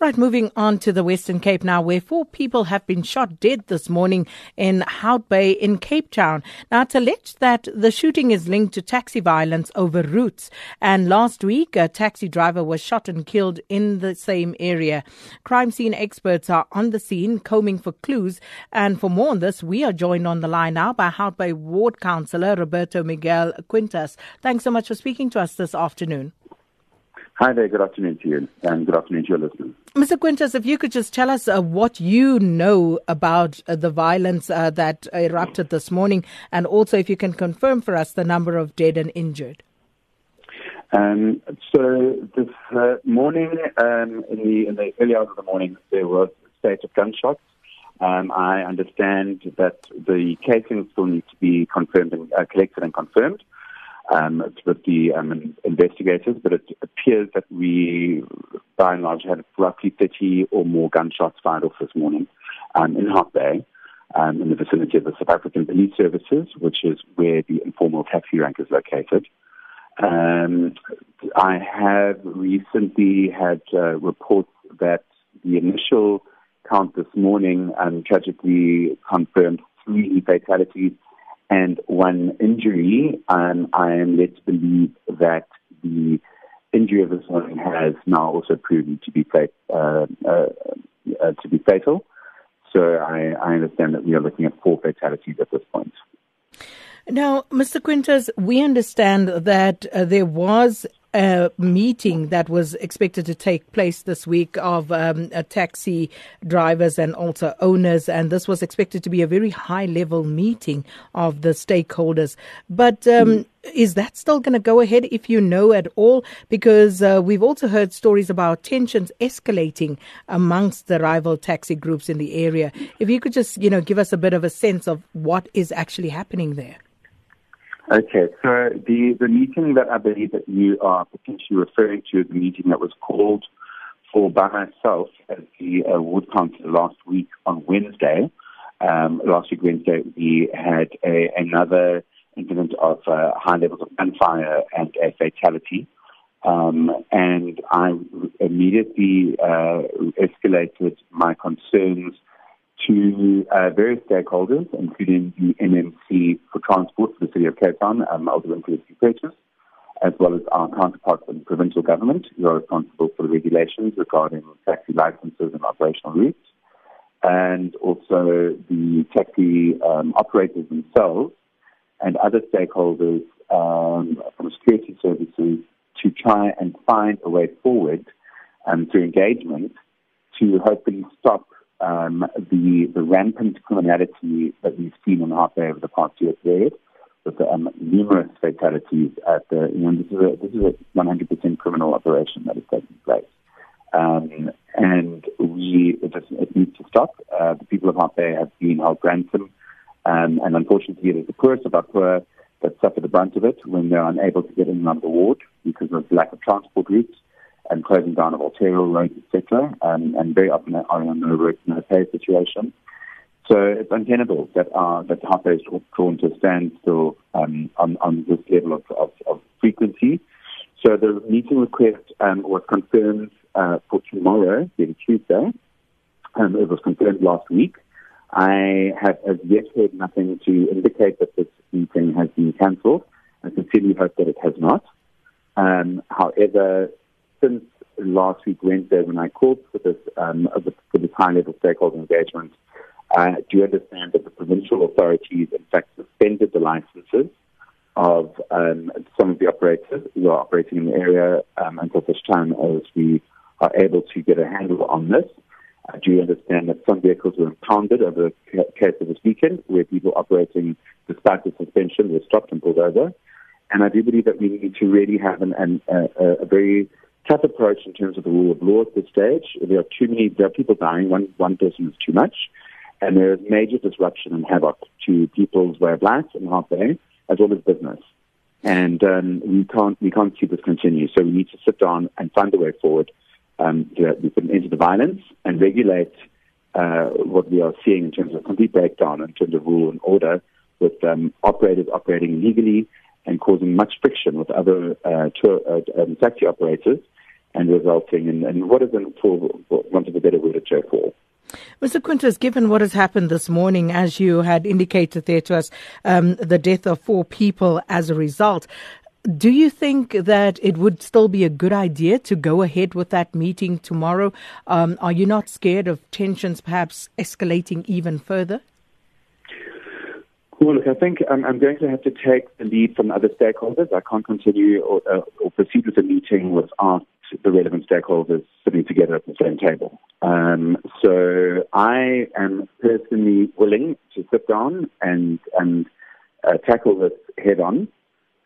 Right, moving on to the Western Cape now, where four people have been shot dead this morning in Hout Bay in Cape Town. Now, it's alleged that the shooting is linked to taxi violence over routes. And last week, a taxi driver was shot and killed in the same area. Crime scene experts are on the scene, combing for clues. And for more on this, we are joined on the line now by Hout Bay Ward Councillor Roberto Miguel Quintas. Thanks so much for speaking to us this afternoon. Hi there. Good afternoon to you, and good afternoon to your listeners. Mr. Quintas, if you could just tell us uh, what you know about uh, the violence uh, that erupted this morning, and also if you can confirm for us the number of dead and injured. Um, so this uh, morning, um, in, the, in the early hours of the morning, there was a state of gunshots. Um, I understand that the casing still need to be confirmed and uh, collected and confirmed um, with the um, investigators, but it appears that we, by and large, had roughly 30 or more gunshots fired off this morning um, in Hout Bay, um, in the vicinity of the South African Police Services, which is where the informal taxi rank is located. Um, I have recently had uh, reports that the initial count this morning um, tragically confirmed three fatalities and one injury. Um, I am led to believe that the injury of this one has now also proven to be uh, uh, uh, to be fatal. So I, I understand that we are looking at four fatalities at this point. Now, Mr. Quintas, we understand that uh, there was a meeting that was expected to take place this week of um, taxi drivers and also owners, and this was expected to be a very high level meeting of the stakeholders. But um, is that still going to go ahead if you know at all? Because uh, we've also heard stories about tensions escalating amongst the rival taxi groups in the area. If you could just, you know, give us a bit of a sense of what is actually happening there. Okay, so the, the meeting that I believe that you are potentially referring to is the meeting that was called for by myself as the uh, Council last week on Wednesday. Um, last week, Wednesday, we had a, another incident of uh, high levels of gunfire and a fatality. Um, and I immediately uh, escalated my concerns to uh, various stakeholders, including the MMC for Transport for the City of Cape Town, um, ultimately Purchase, as well as our counterparts in the provincial government who are responsible for the regulations regarding taxi licenses and operational routes, and also the taxi um, operators themselves and other stakeholders um, from security services to try and find a way forward um, through engagement to hopefully stop um, the, the rampant criminality that we've seen in Hout Bay over the past year period, with um, numerous fatalities at the, you know, this is a, this is a 100% criminal operation that is taking place. Um, and we, it, just, it needs to stop. Uh, the people of Bay have been held ransom, um, and unfortunately it is the poorest of our poor that suffer the brunt of it when they're unable to get in and out of the ward because of lack of transport routes and closing down of arterial roads, etc., um, and very often are in a work, no pay situation. So it's untenable that uh, that rate is drawn to a standstill um, on, on this level of, of, of, frequency. So the meeting request um, was confirmed uh, for tomorrow, being Tuesday. Um, it was confirmed last week. I have as yet heard nothing to indicate that this meeting has been cancelled. I sincerely hope that it has not. Um, however, since last week Wednesday when I called for this um, for this high level stakeholder engagement, I do you understand that the provincial authorities in fact suspended the licenses of um, some of the operators who are operating in the area um, until such time as we are able to get a handle on this. I do understand that some vehicles were impounded over the case of this weekend, where people operating despite the suspension were stopped and pulled over. And I do believe that we need to really have an, an, a, a very tough approach in terms of the rule of law at this stage. There are too many, there are people dying. One, one person is too much. And there is major disruption and havoc to people's way of life Hout Bay, as well as business. And um, we can't we can't see this continue. So we need to sit down and find a way forward um, to, to put an end to the violence and regulate uh, what we are seeing in terms of complete breakdown in terms of rule and order, with um, operators operating illegally and causing much friction with other uh, tour, uh, um, taxi operators and resulting in, in what is, in, for want of a better word, a chair fall. Mr. Quintas, given what has happened this morning, as you had indicated there to us, um, the death of four people as a result, do you think that it would still be a good idea to go ahead with that meeting tomorrow? Um, are you not scared of tensions perhaps escalating even further? Well, look, I think um, I'm going to have to take the lead from other stakeholders. I can't continue or, uh, or proceed with the meeting without the relevant stakeholders sitting together at the same table. Um, so I am personally willing to sit down and and uh, tackle this head on.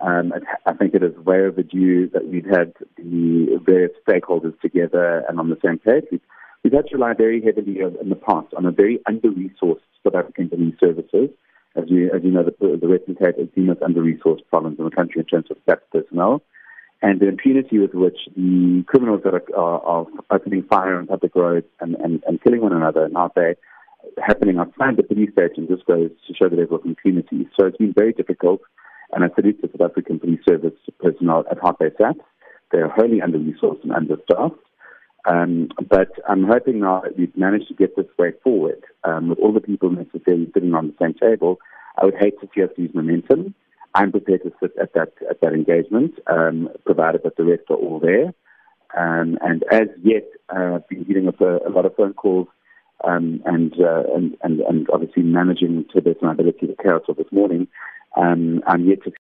Um, I think it is way overdue that we've had the various stakeholders together and on the same page. We've, we've had to rely very heavily in the past on a very under-resourced South African police services. As you, as you know, the, Cape is the most under-resourced province in the country in terms of staff personnel and the impunity with which the criminals that are, are, are opening fire on public roads and, and, and killing one another and how they happening outside the police station just goes to show the level of impunity. So it's been very difficult, and I salute the South African Police Service personnel at Hartbeespoort. Sat. They're wholly under-resourced and understaffed. Um, but I'm hoping now that we've managed to get this way forward um, with all the people necessarily sitting on the same table. I would hate to see us lose momentum. I'm prepared to sit at that at that engagement, um, provided that the rest are all there. Um, and as yet, uh, I've been getting a, a lot of phone calls um, and, uh, and, and and obviously managing to the best of my ability the chaos of this morning. Um, I'm yet to